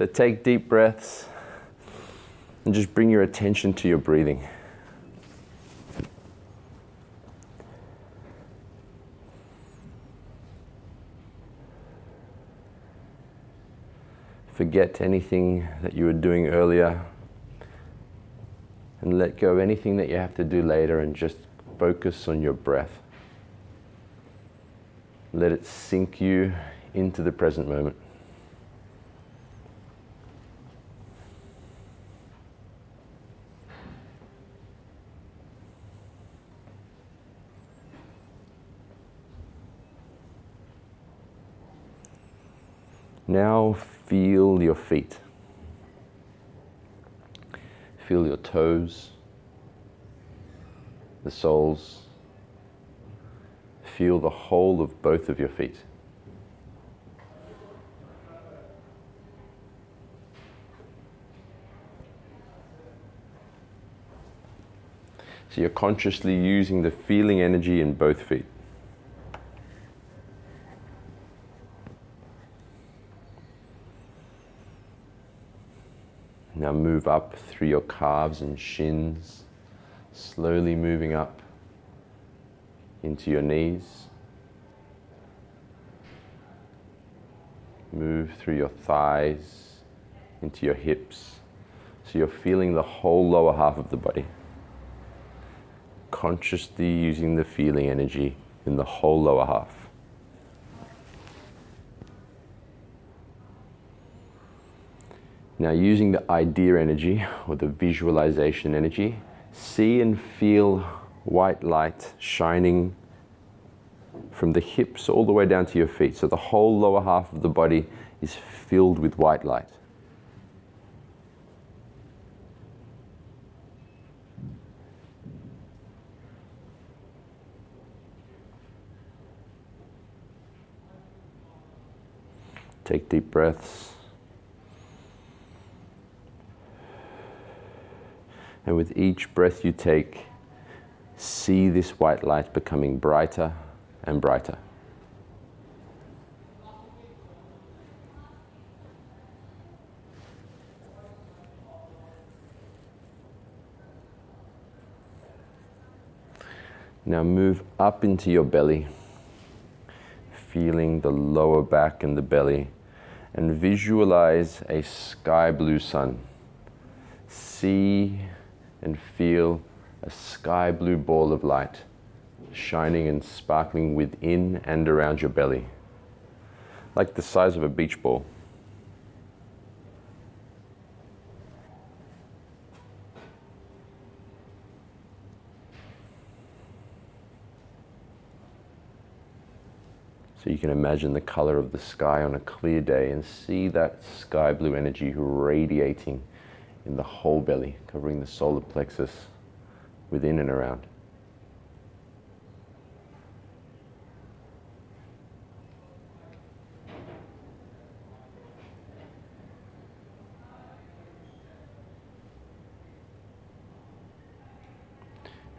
So take deep breaths and just bring your attention to your breathing. Forget anything that you were doing earlier and let go of anything that you have to do later and just focus on your breath. Let it sink you into the present moment. Now feel your feet. Feel your toes, the soles. Feel the whole of both of your feet. So you're consciously using the feeling energy in both feet. Now move up through your calves and shins, slowly moving up into your knees. Move through your thighs, into your hips. So you're feeling the whole lower half of the body. Consciously using the feeling energy in the whole lower half. Now, using the idea energy or the visualization energy, see and feel white light shining from the hips all the way down to your feet. So the whole lower half of the body is filled with white light. Take deep breaths. And with each breath you take, see this white light becoming brighter and brighter. Now move up into your belly, feeling the lower back and the belly, and visualize a sky blue sun. See and feel a sky blue ball of light shining and sparkling within and around your belly, like the size of a beach ball. So you can imagine the color of the sky on a clear day and see that sky blue energy radiating in the whole belly, covering the solar plexus within and around.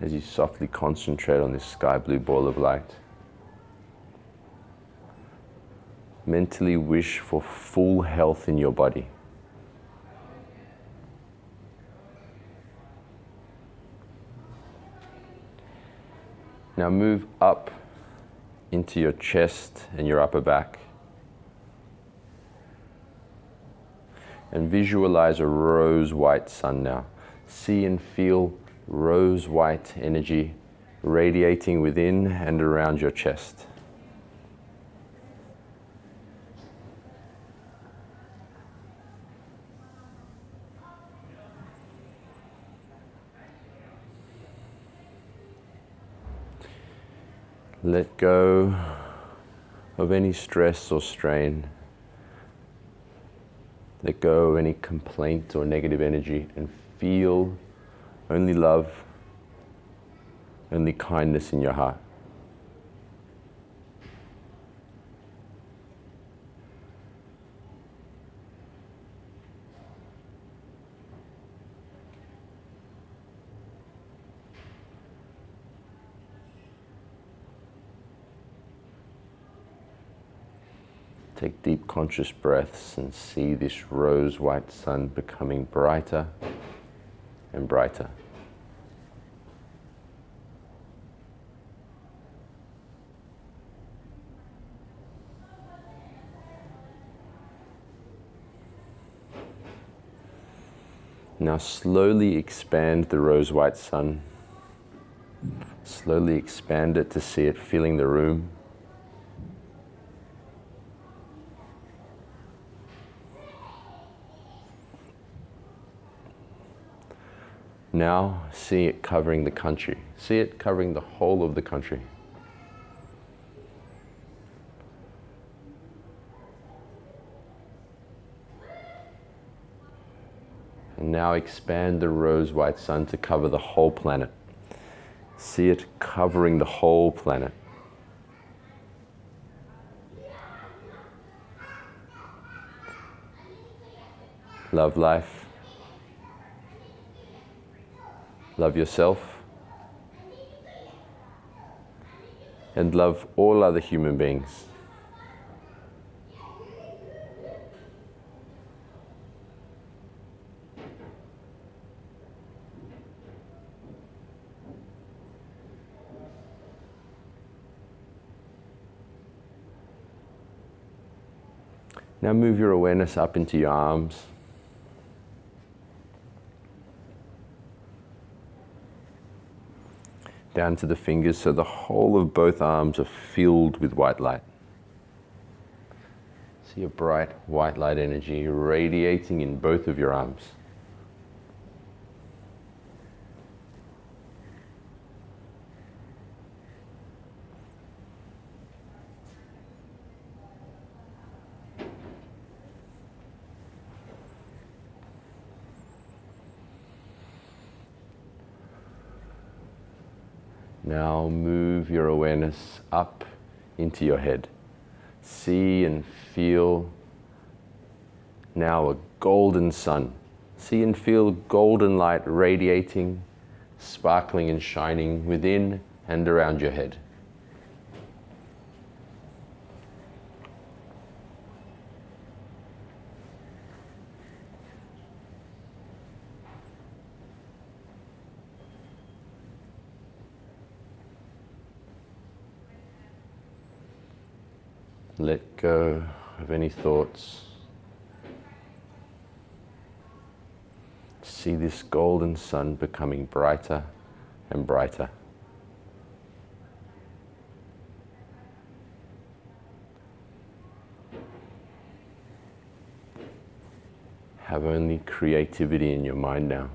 As you softly concentrate on this sky blue ball of light, mentally wish for full health in your body. Now move up into your chest and your upper back. And visualize a rose white sun now. See and feel rose white energy radiating within and around your chest. Let go of any stress or strain. Let go of any complaint or negative energy and feel only love, only kindness in your heart. Take deep conscious breaths and see this rose white sun becoming brighter and brighter. Now slowly expand the rose white sun. Slowly expand it to see it filling the room. Now see it covering the country. See it covering the whole of the country. And now expand the rose white sun to cover the whole planet. See it covering the whole planet. Love life. Love yourself. And love all other human beings. Now move your awareness up into your arms. Down to the fingers so the whole of both arms are filled with white light. See a bright white light energy radiating in both of your arms. Now move your awareness up into your head. See and feel now a golden sun. See and feel golden light radiating, sparkling and shining within and around your head. Let go of any thoughts. See this golden sun becoming brighter and brighter. Have only creativity in your mind now.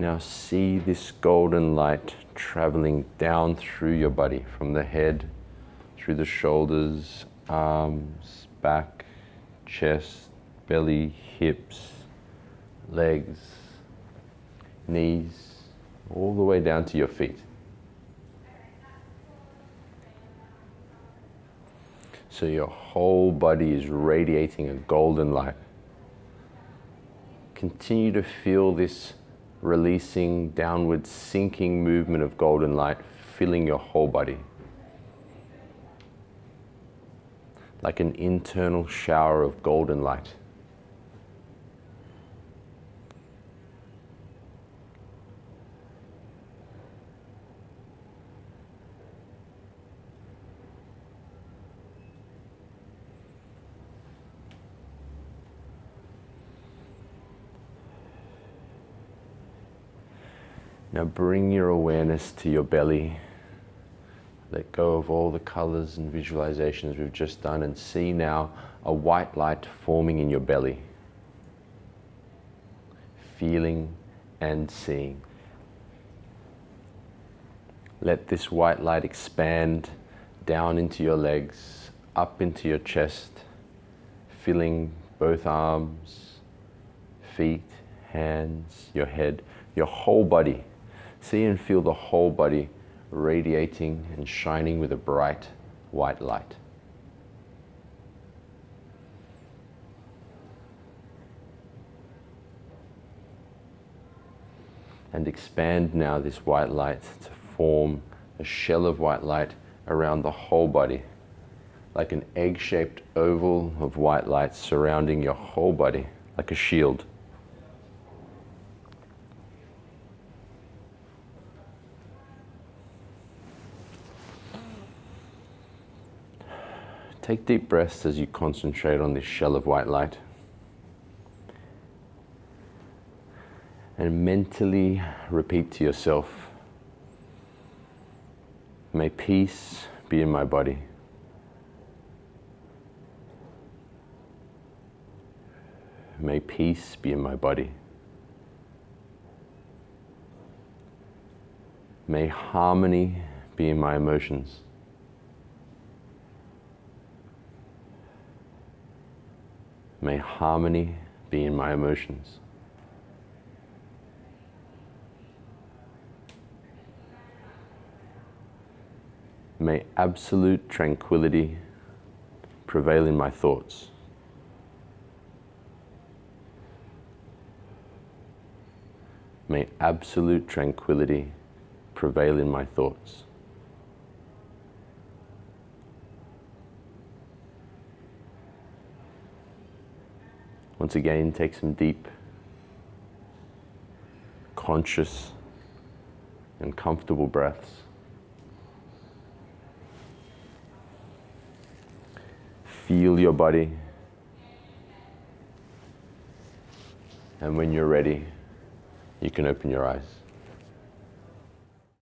Now see this golden light traveling down through your body from the head, through the shoulders, arms, back, chest, belly, hips, legs, knees, all the way down to your feet. So your whole body is radiating a golden light. Continue to feel this releasing, downward sinking movement of golden light filling your whole body. Like an internal shower of golden light. Now bring your awareness to your belly. Let go of all the colors and visualizations we've just done and see now a white light forming in your belly. Feeling and seeing. Let this white light expand down into your legs, up into your chest, filling both arms, feet, hands, your head, your whole body See and feel the whole body radiating and shining with a bright white light. and expand now this white light to form a shell of white light around the whole body, like an egg shaped oval of white light surrounding your whole body, like a shield. Take deep breaths as you concentrate on this shell of white light. And mentally repeat to yourself May peace be in my body. May peace be in my body. May harmony be in my emotions. May harmony be in my emotions. May absolute tranquility prevail in my thoughts. May absolute tranquility prevail in my thoughts. Once again, take some deep, conscious, and comfortable breaths. Feel your body. And when you're ready, you can open your eyes.